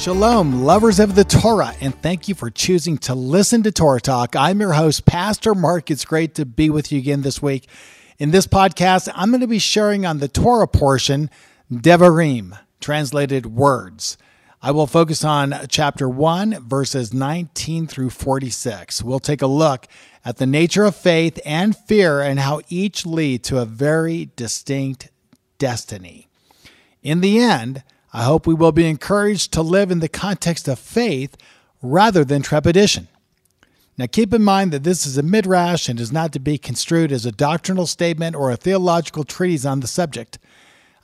Shalom, lovers of the Torah, and thank you for choosing to listen to Torah Talk. I'm your host, Pastor Mark. It's great to be with you again this week. In this podcast, I'm going to be sharing on the Torah portion, Devarim, translated words. I will focus on chapter 1, verses 19 through 46. We'll take a look at the nature of faith and fear and how each lead to a very distinct destiny. In the end, I hope we will be encouraged to live in the context of faith rather than trepidation. Now, keep in mind that this is a midrash and is not to be construed as a doctrinal statement or a theological treatise on the subject.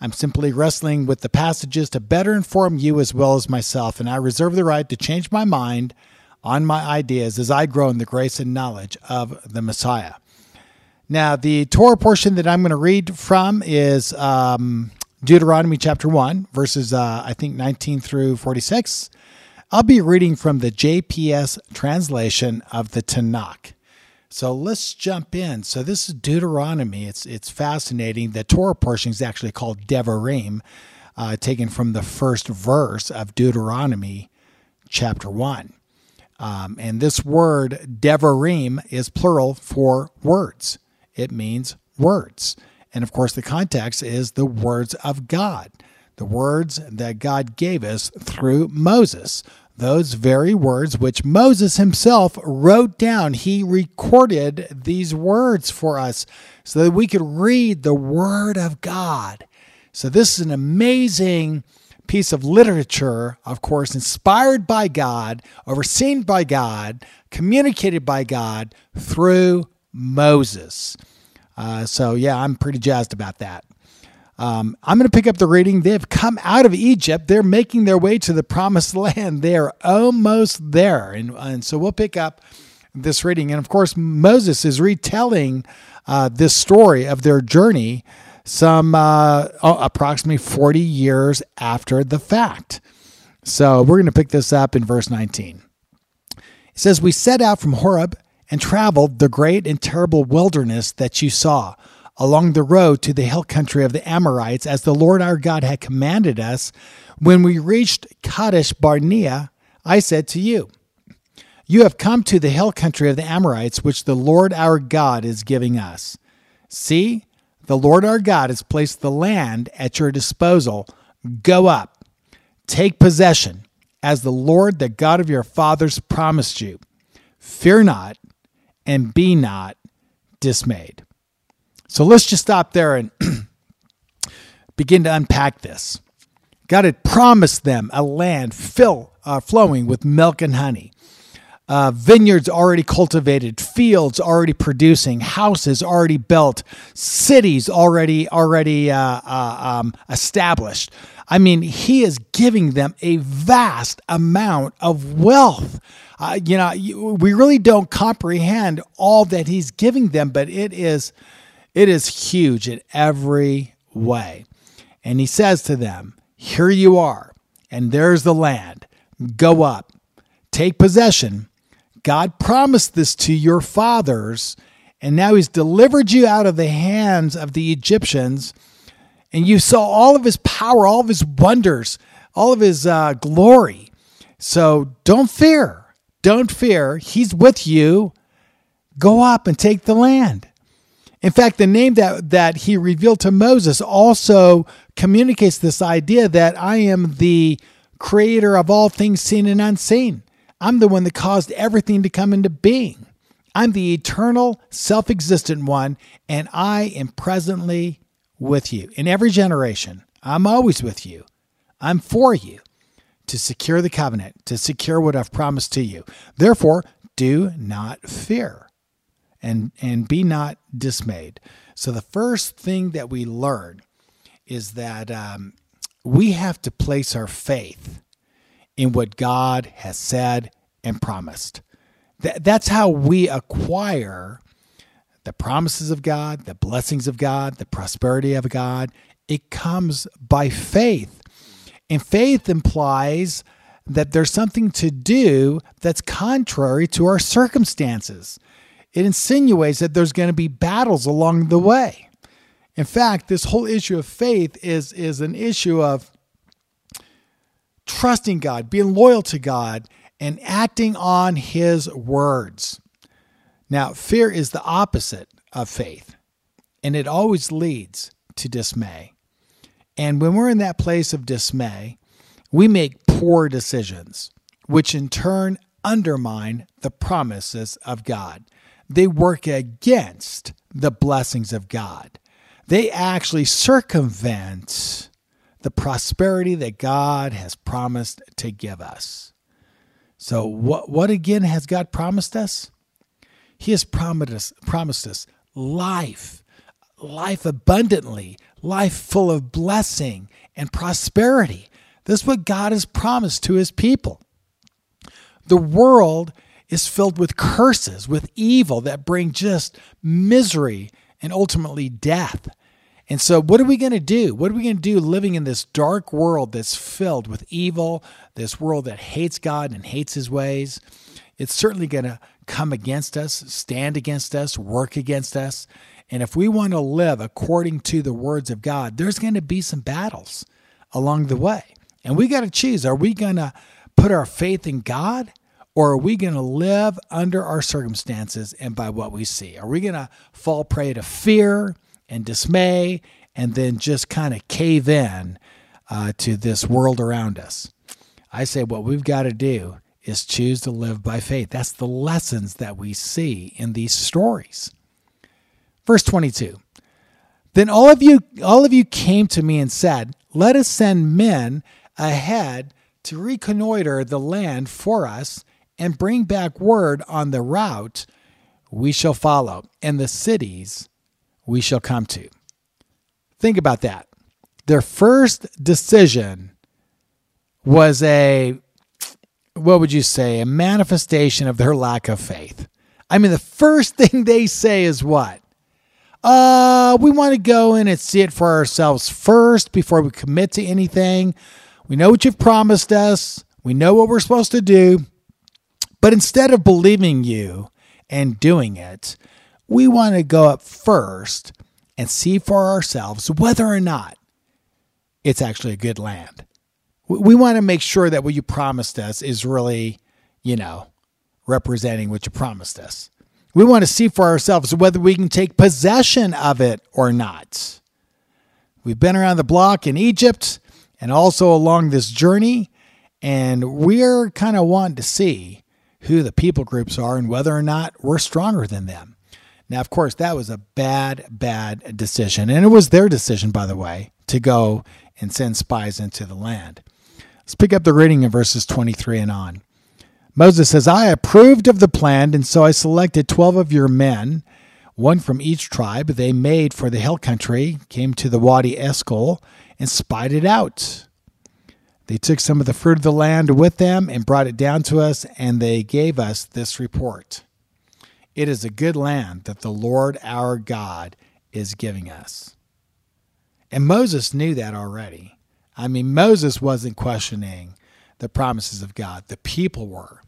I'm simply wrestling with the passages to better inform you as well as myself, and I reserve the right to change my mind on my ideas as I grow in the grace and knowledge of the Messiah. Now, the Torah portion that I'm going to read from is um, Deuteronomy chapter 1, verses, uh, I think, 19 through 46. I'll be reading from the JPS translation of the Tanakh. So let's jump in. So this is Deuteronomy. It's it's fascinating. The Torah portion is actually called Devarim, uh, taken from the first verse of Deuteronomy chapter 1. Um, and this word Devarim is plural for words. It means words. And of course, the context is the words of God, the words that God gave us through Moses. Those very words which Moses himself wrote down. He recorded these words for us so that we could read the Word of God. So, this is an amazing piece of literature, of course, inspired by God, overseen by God, communicated by God through Moses. Uh, so, yeah, I'm pretty jazzed about that. Um, I'm going to pick up the reading. They've come out of Egypt. They're making their way to the promised land. They're almost there. And, and so we'll pick up this reading. And of course, Moses is retelling uh, this story of their journey some uh, oh, approximately 40 years after the fact. So we're going to pick this up in verse 19. It says, We set out from Horeb and traveled the great and terrible wilderness that you saw along the road to the hill country of the Amorites, as the Lord our God had commanded us. When we reached Kadesh Barnea, I said to you, You have come to the hill country of the Amorites, which the Lord our God is giving us. See, the Lord our God has placed the land at your disposal. Go up, take possession, as the Lord, the God of your fathers, promised you. Fear not, and be not dismayed. So let's just stop there and begin to unpack this. God had promised them a land fill, uh, flowing with milk and honey, uh, vineyards already cultivated, fields already producing, houses already built, cities already already uh, uh um, established. I mean, He is giving them a vast amount of wealth uh, you know, we really don't comprehend all that he's giving them, but it is, it is huge in every way. And he says to them, Here you are, and there's the land. Go up, take possession. God promised this to your fathers, and now he's delivered you out of the hands of the Egyptians. And you saw all of his power, all of his wonders, all of his uh, glory. So don't fear. Don't fear, he's with you. Go up and take the land. In fact, the name that, that he revealed to Moses also communicates this idea that I am the creator of all things seen and unseen. I'm the one that caused everything to come into being. I'm the eternal, self existent one, and I am presently with you in every generation. I'm always with you. I'm for you to secure the covenant, to secure what I've promised to you. Therefore, do not fear and, and be not dismayed. So, the first thing that we learn is that um, we have to place our faith in what God has said and promised. Th- that's how we acquire the promises of God, the blessings of God, the prosperity of God. It comes by faith. And faith implies that there's something to do that's contrary to our circumstances. It insinuates that there's going to be battles along the way. In fact, this whole issue of faith is, is an issue of trusting God, being loyal to God, and acting on His words. Now, fear is the opposite of faith, and it always leads to dismay. And when we're in that place of dismay, we make poor decisions, which in turn undermine the promises of God. They work against the blessings of God. They actually circumvent the prosperity that God has promised to give us. So, what, what again has God promised us? He has promised us, promised us life, life abundantly, life full of blessing and prosperity. This is what God has promised to his people. The world is filled with curses, with evil that bring just misery and ultimately death. And so, what are we going to do? What are we going to do living in this dark world that's filled with evil, this world that hates God and hates his ways? It's certainly going to come against us, stand against us, work against us. And if we want to live according to the words of God, there's going to be some battles along the way. And we got to choose are we going to put our faith in God or are we going to live under our circumstances and by what we see? Are we going to fall prey to fear? And dismay and then just kind of cave in uh, to this world around us. I say what we've got to do is choose to live by faith. That's the lessons that we see in these stories. Verse 22. Then all of you all of you came to me and said, "Let us send men ahead to reconnoiter the land for us and bring back word on the route we shall follow and the cities we shall come to. Think about that. Their first decision was a, what would you say, a manifestation of their lack of faith. I mean, the first thing they say is what? Uh, we want to go in and see it for ourselves first before we commit to anything. We know what you've promised us. We know what we're supposed to do. But instead of believing you and doing it, we want to go up first and see for ourselves whether or not it's actually a good land. We want to make sure that what you promised us is really, you know, representing what you promised us. We want to see for ourselves whether we can take possession of it or not. We've been around the block in Egypt and also along this journey, and we're kind of wanting to see who the people groups are and whether or not we're stronger than them. Now, of course, that was a bad, bad decision. And it was their decision, by the way, to go and send spies into the land. Let's pick up the reading in verses 23 and on. Moses says, I approved of the plan, and so I selected 12 of your men, one from each tribe. They made for the hill country, came to the Wadi Eshcol, and spied it out. They took some of the fruit of the land with them and brought it down to us, and they gave us this report. It is a good land that the Lord our God is giving us. And Moses knew that already. I mean, Moses wasn't questioning the promises of God, the people were.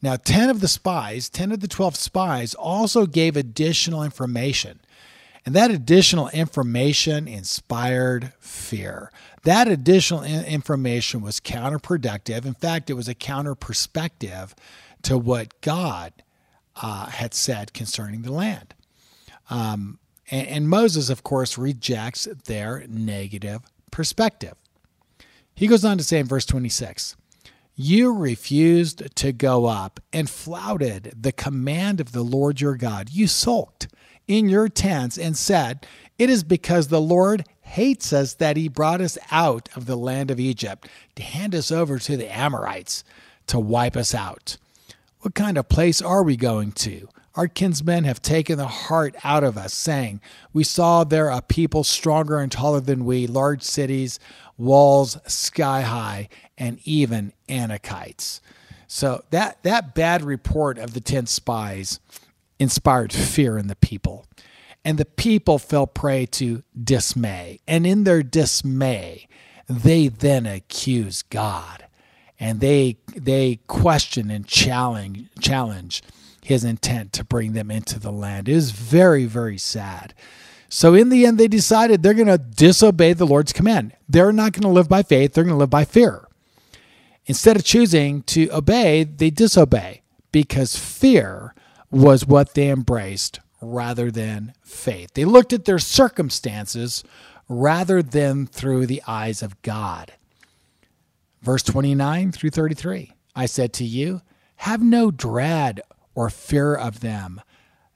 Now, 10 of the spies, 10 of the 12 spies, also gave additional information. And that additional information inspired fear. That additional information was counterproductive. In fact, it was a counter perspective to what God uh, had said concerning the land. Um, and, and Moses, of course, rejects their negative perspective. He goes on to say in verse 26 You refused to go up and flouted the command of the Lord your God. You sulked in your tents and said, It is because the Lord hates us that he brought us out of the land of Egypt to hand us over to the Amorites to wipe us out. What kind of place are we going to? Our kinsmen have taken the heart out of us, saying, We saw there a people stronger and taller than we, large cities, walls sky high, and even Anakites. So that, that bad report of the 10 spies inspired fear in the people. And the people fell prey to dismay. And in their dismay, they then accuse God. And they they question and challenge challenge his intent to bring them into the land. It is very, very sad. So in the end, they decided they're going to disobey the Lord's command. They're not going to live by faith, they're going to live by fear. Instead of choosing to obey, they disobey because fear was what they embraced rather than faith. They looked at their circumstances rather than through the eyes of God. Verse 29 through 33 I said to you, Have no dread or fear of them.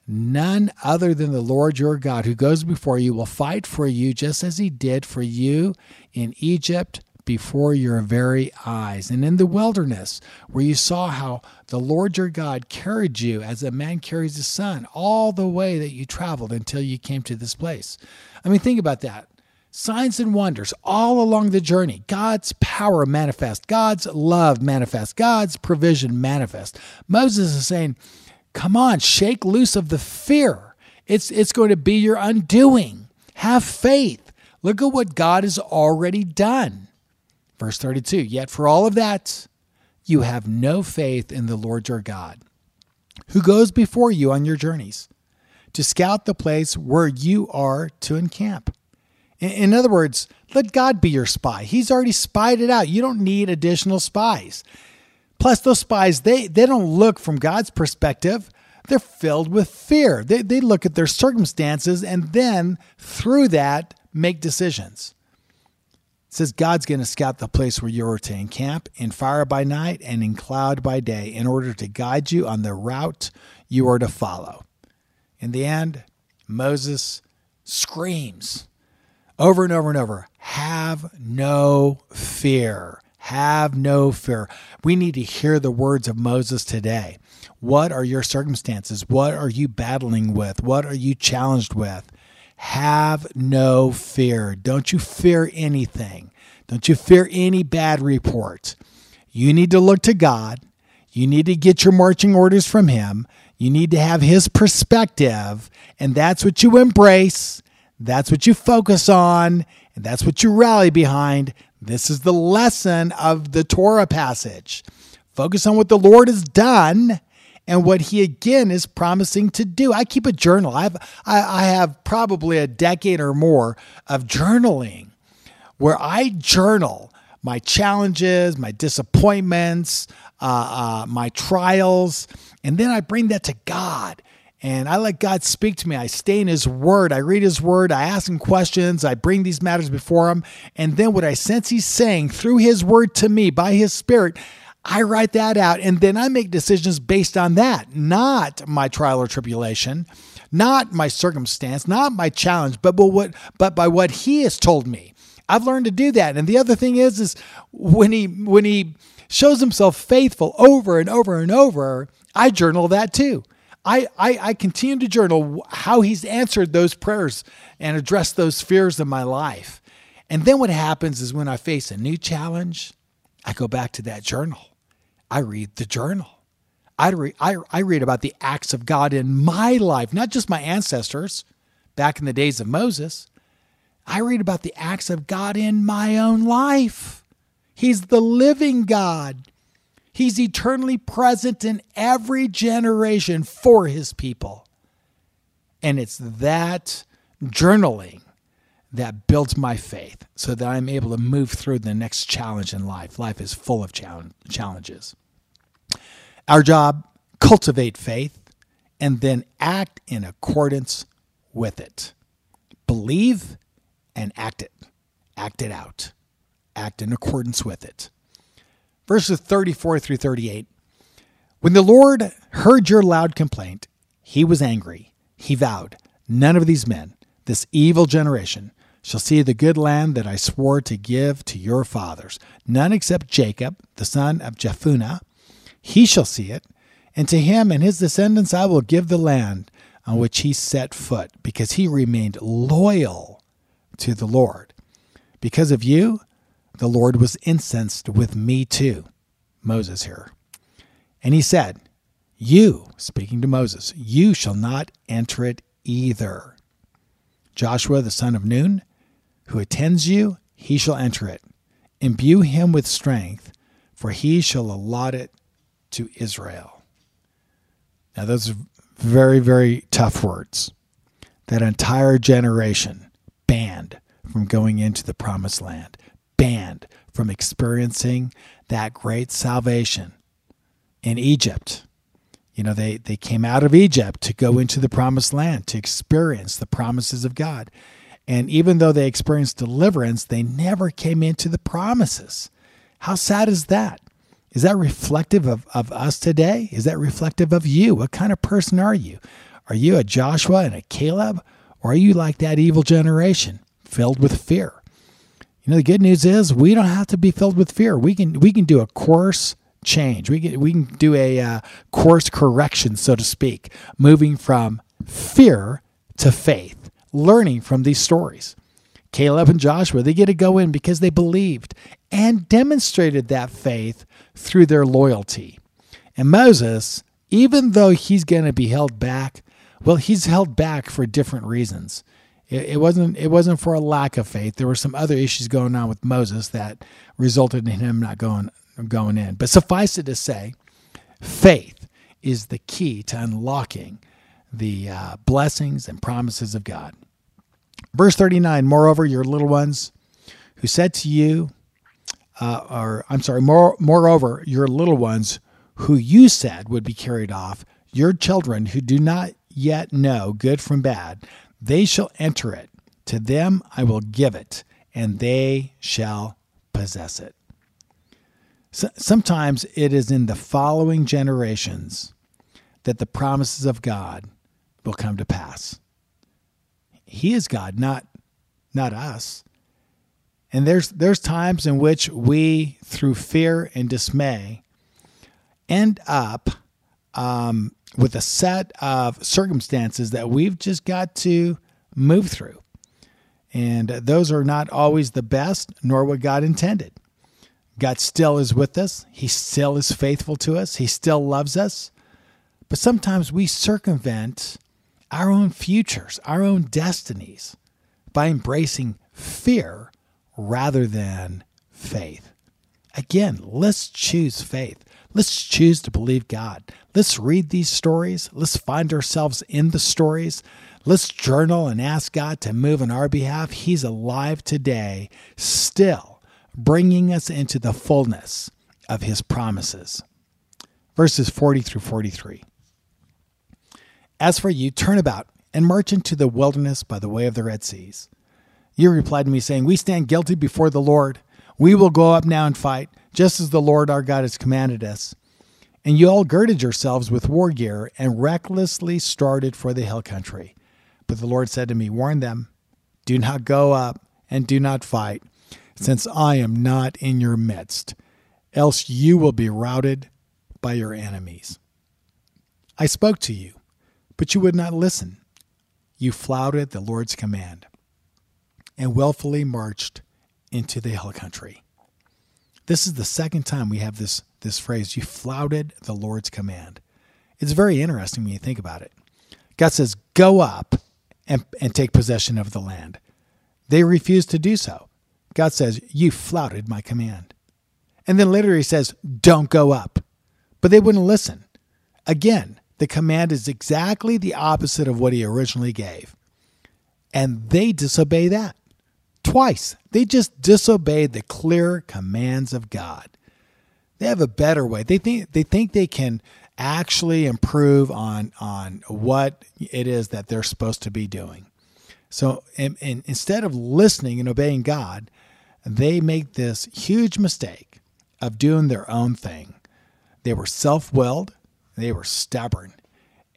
None other than the Lord your God, who goes before you, will fight for you just as he did for you in Egypt before your very eyes. And in the wilderness, where you saw how the Lord your God carried you as a man carries his son all the way that you traveled until you came to this place. I mean, think about that. Signs and wonders all along the journey. God's power manifest, God's love manifest, God's provision manifest. Moses is saying, Come on, shake loose of the fear. It's, it's going to be your undoing. Have faith. Look at what God has already done. Verse 32 Yet for all of that, you have no faith in the Lord your God, who goes before you on your journeys to scout the place where you are to encamp. In other words, let God be your spy. He's already spied it out. You don't need additional spies. Plus, those spies, they, they don't look from God's perspective. They're filled with fear. They, they look at their circumstances and then, through that, make decisions. It says God's going to scout the place where you are to encamp in fire by night and in cloud by day in order to guide you on the route you are to follow. In the end, Moses screams over and over and over have no fear. Have no fear. We need to hear the words of Moses today. What are your circumstances? What are you battling with? What are you challenged with? Have no fear. Don't you fear anything. Don't you fear any bad reports. You need to look to God. You need to get your marching orders from Him. You need to have His perspective, and that's what you embrace. That's what you focus on, and that's what you rally behind. This is the lesson of the Torah passage. Focus on what the Lord has done and what he again is promising to do. I keep a journal. I have I, I have probably a decade or more of journaling where I journal my challenges, my disappointments, uh, uh, my trials, and then I bring that to God and I let God speak to me. I stay in His Word. I read His Word. I ask Him questions. I bring these matters before Him. And then what I sense He's saying through His Word to me by His Spirit, I write that out. And then I make decisions based on that, not my trial or tribulation, not my circumstance, not my challenge, but, but, what, but by what He has told me. I've learned to do that. And the other thing is, is when He, when He, shows himself faithful over and over and over, I journal that too. I, I, I continue to journal how he's answered those prayers and addressed those fears in my life. And then what happens is when I face a new challenge, I go back to that journal. I read the journal. I read, I, I read about the acts of God in my life, not just my ancestors back in the days of Moses. I read about the acts of God in my own life. He's the living God. He's eternally present in every generation for his people. And it's that journaling that builds my faith so that I'm able to move through the next challenge in life. Life is full of challenges. Our job, cultivate faith and then act in accordance with it. Believe and act it. Act it out. Act in accordance with it verses 34 through 38. When the Lord heard your loud complaint, he was angry. He vowed, None of these men, this evil generation, shall see the good land that I swore to give to your fathers. None except Caleb, the son of Jephunneh. He shall see it, And to him and his descendants I will give the land on which he set foot, because he remained loyal to the Lord. Because of you, the Lord was incensed with me too. Moses here. And he said, You, speaking to Moses, you shall not enter it either. Joshua the son of Nun, who attends you, he shall enter it. Imbue him with strength, for he shall allot it to Israel. Now, those are very, very tough words. That entire generation banned from going into the promised land, banned from experiencing that great salvation in Egypt. You know, they, they came out of Egypt to go into the promised land, to experience the promises of God. And even though they experienced deliverance, they never came into the promises. How sad is that? Is that reflective of, of us today? Is that reflective of you? What kind of person are you? Are you a Joshua and a Caleb? Or are you like that evil generation filled with fear? You know, the good news is we don't have to be filled with fear. We can we can do a course change. We can we can do a uh, course correction, so to speak, moving from fear to faith, learning from these stories. Caleb and Joshua, they get to go in because they believed and demonstrated that faith through their loyalty. And Moses, even though he's going to be held back, well, he's held back for different reasons. It, it, wasn't it wasn't for a lack of faith. There were some other issues going on with Moses that resulted in him not going going in. But suffice it to say, faith is the key to unlocking the uh, blessings and promises of God. Verse 39 Moreover, your little ones who said to you, uh, or I'm sorry, more, moreover, your little ones who you said would be carried off, your children who do not yet know good from bad, they shall enter it. To them I will give it, and they shall possess it. So, sometimes it is in the following generations that the promises of God will come to pass. He is God, not not us. And there's there's times in which we, through fear and dismay, end up um, with a set of circumstances that we've just got to move through. And those are not always the best, nor what God intended. God still is with us. He still is faithful to us. He still loves us. But sometimes we circumvent our own futures, our own destinies by embracing fear rather than faith. Again, let's choose faith. Let's choose to believe God. Let's read these stories. Let's find ourselves in the stories. Let's journal and ask God to move on our behalf. He's alive today, still bringing us into the fullness of His promises. Verses 40 through 43. As for you, turn about and march into the wilderness by the way of the Red Seas. You replied to me, saying, We stand guilty before the Lord. We will go up now and fight, just as the Lord our God has commanded us. And you all girded yourselves with war gear and recklessly started for the hill country. But the Lord said to me, Warn them, do not go up and do not fight, since I am not in your midst, else you will be routed by your enemies. I spoke to you, but you would not listen. You flouted the Lord's command and willfully marched into the hill country. This is the second time we have this, this phrase, you flouted the Lord's command. It's very interesting when you think about it. God says, Go up and, and take possession of the land. They refuse to do so. God says, You flouted my command. And then later he says, Don't go up. But they wouldn't listen. Again, the command is exactly the opposite of what he originally gave. And they disobey that twice. They just disobeyed the clear commands of God. They have a better way. They think they think they can actually improve on on what it is that they're supposed to be doing. So, and, and instead of listening and obeying God, they make this huge mistake of doing their own thing. They were self-willed, they were stubborn,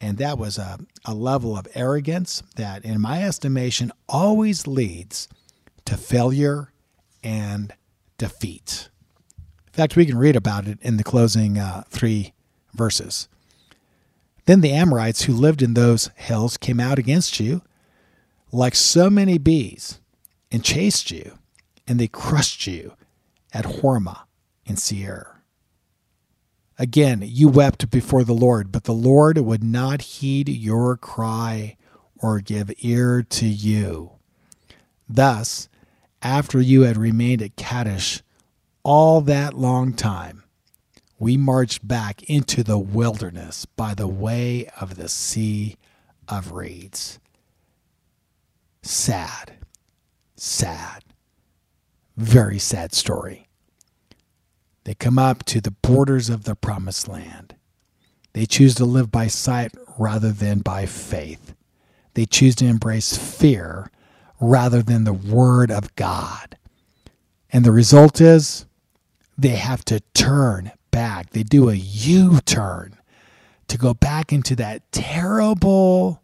and that was a, a level of arrogance that, in my estimation, always leads to failure and defeat. In fact, we can read about it in the closing uh, three verses. Then the Amorites who lived in those hills came out against you like so many bees and chased you, and they crushed you at Hormah in Seir. Again, you wept before the Lord, but the Lord would not heed your cry or give ear to you. Thus, after you had remained at Kadesh all that long time, we marched back into the wilderness by the way of the Sea of Reeds. Sad, sad, very sad story. They come up to the borders of the promised land. They choose to live by sight rather than by faith. They choose to embrace fear rather than the word of God. And the result is they have to turn back. They do a U turn to go back into that terrible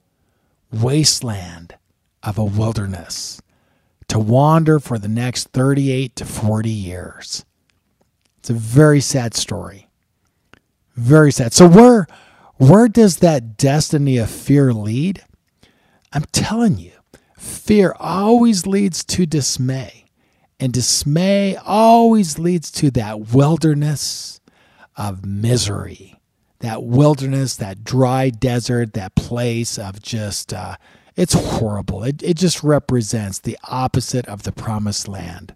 wasteland of a wilderness to wander for the next 38 to 40 years. It's a very sad story. Very sad. So where where does that destiny of fear lead? I'm telling you, fear always leads to dismay. And dismay always leads to that wilderness of misery, that wilderness, that dry desert, that place of just, uh, it's horrible. It, it just represents the opposite of the promised land.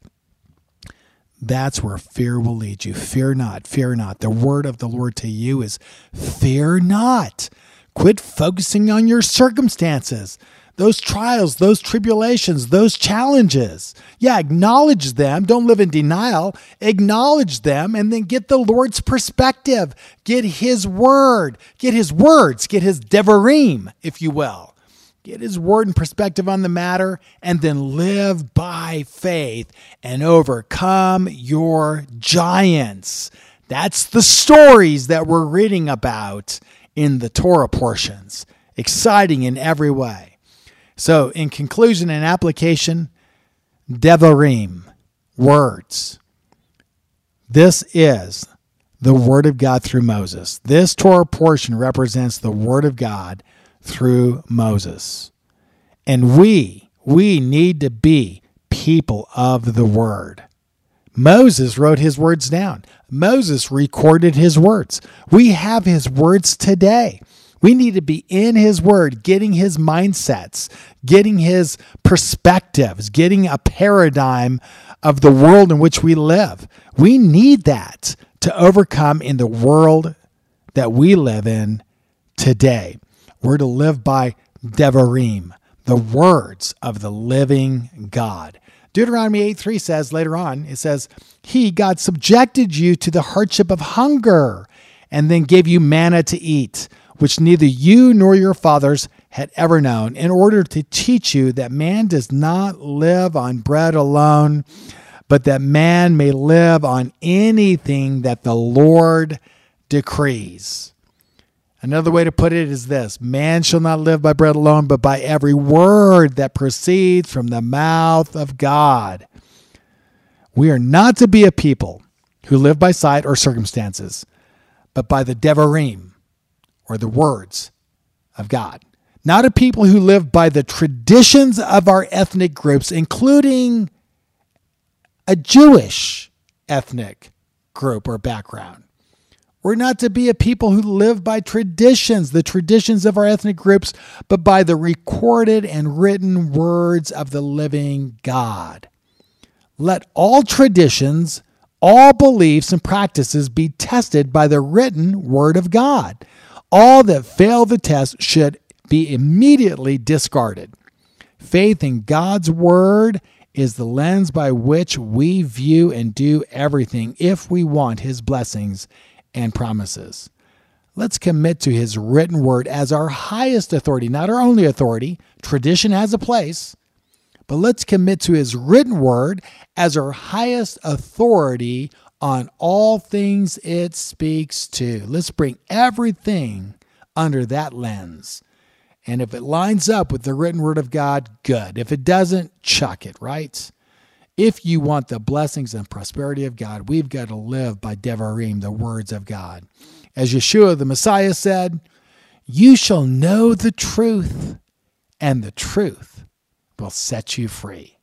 That's where fear will lead you. Fear not, fear not. The word of the Lord to you is fear not. Quit focusing on your circumstances those trials, those tribulations, those challenges. Yeah, acknowledge them. Don't live in denial. Acknowledge them and then get the Lord's perspective. Get His word. Get His words. Get His devarim, if you will. Get His word and perspective on the matter and then live by faith and overcome your giants. That's the stories that we're reading about in the Torah portions. Exciting in every way. So, in conclusion and application, Devarim, words. This is the Word of God through Moses. This Torah portion represents the Word of God through Moses. And we, we need to be people of the Word. Moses wrote his words down. Moses recorded his words. We have his words today. We need to be in his word, getting his mindsets, getting his perspectives, getting a paradigm of the world in which we live. We need that to overcome in the world that we live in today. We're to live by Devarim, the words of the living God. Deuteronomy 8 3 says later on, it says, He, God, subjected you to the hardship of hunger and then gave you manna to eat which neither you nor your fathers had ever known, in order to teach you that man does not live on bread alone, but that man may live on anything that the Lord decrees. Another way to put it is this Man shall not live by bread alone, but by every word that proceeds from the mouth of God. We are not to be a people who live by sight or circumstances, but by the Devarim, or the words of God. Not a people who live by the traditions of our ethnic groups, including a Jewish ethnic group or background. We're not to be a people who live by traditions, the traditions of our ethnic groups, but by the recorded and written words of the living God. Let all traditions, all beliefs and practices be tested by the written word of God. All that fail the test should be immediately discarded. Faith in God's word is the lens by which we view and do everything if we want his blessings and promises. Let's commit to his written word as our highest authority, not our only authority. Tradition has a place, but let's commit to his written word as our highest authority on all things it speaks to. Let's bring everything under that lens. And if it lines up with the written word of God, good. If it doesn't, chuck it, right? If you want the blessings and prosperity of God, we've got to live by Devarim, the words of God. As Yeshua the Messiah said, You shall know the truth, and the truth will set you free.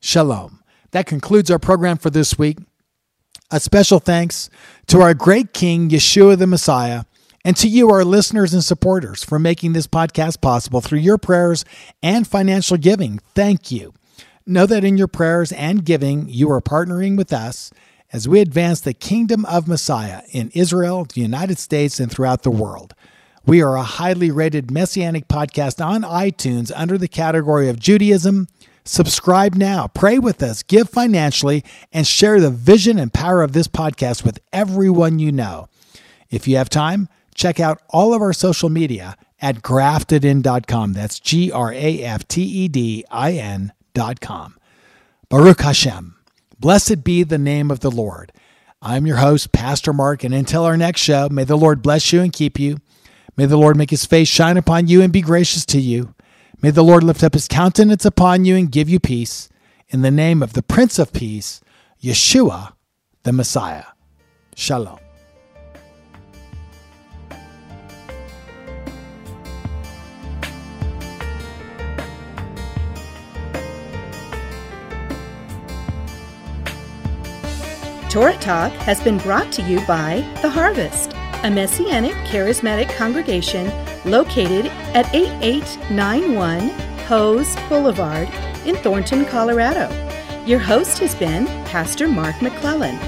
Shalom. That concludes our program for this week. A special thanks to our great King, Yeshua the Messiah, and to you, our listeners and supporters, for making this podcast possible through your prayers and financial giving. Thank you. Know that in your prayers and giving, you are partnering with us as we advance the kingdom of Messiah in Israel, the United States, and throughout the world. We are a highly rated messianic podcast on iTunes under the category of Judaism. Subscribe now, pray with us, give financially, and share the vision and power of this podcast with everyone you know. If you have time, check out all of our social media at graftedin.com. That's G R A F T E D I N.com. Baruch Hashem. Blessed be the name of the Lord. I'm your host, Pastor Mark, and until our next show, may the Lord bless you and keep you. May the Lord make his face shine upon you and be gracious to you. May the Lord lift up his countenance upon you and give you peace. In the name of the Prince of Peace, Yeshua, the Messiah. Shalom. Torah Talk has been brought to you by The Harvest, a Messianic charismatic congregation located at 8891 Hose Boulevard in Thornton, Colorado. Your host has been Pastor Mark McClellan.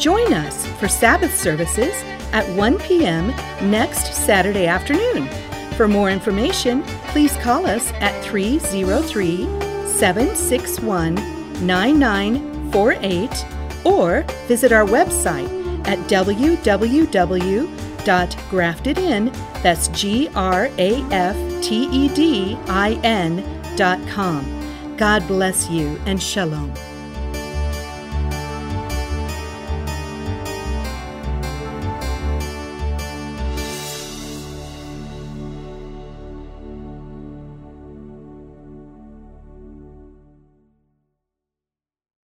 Join us for Sabbath services at 1 p.m. next Saturday afternoon. For more information, please call us at 303 761 9948 or visit our website at www.graftedin, that's G-R-A-F-T-E-D-I-N dot com. God bless you and shalom.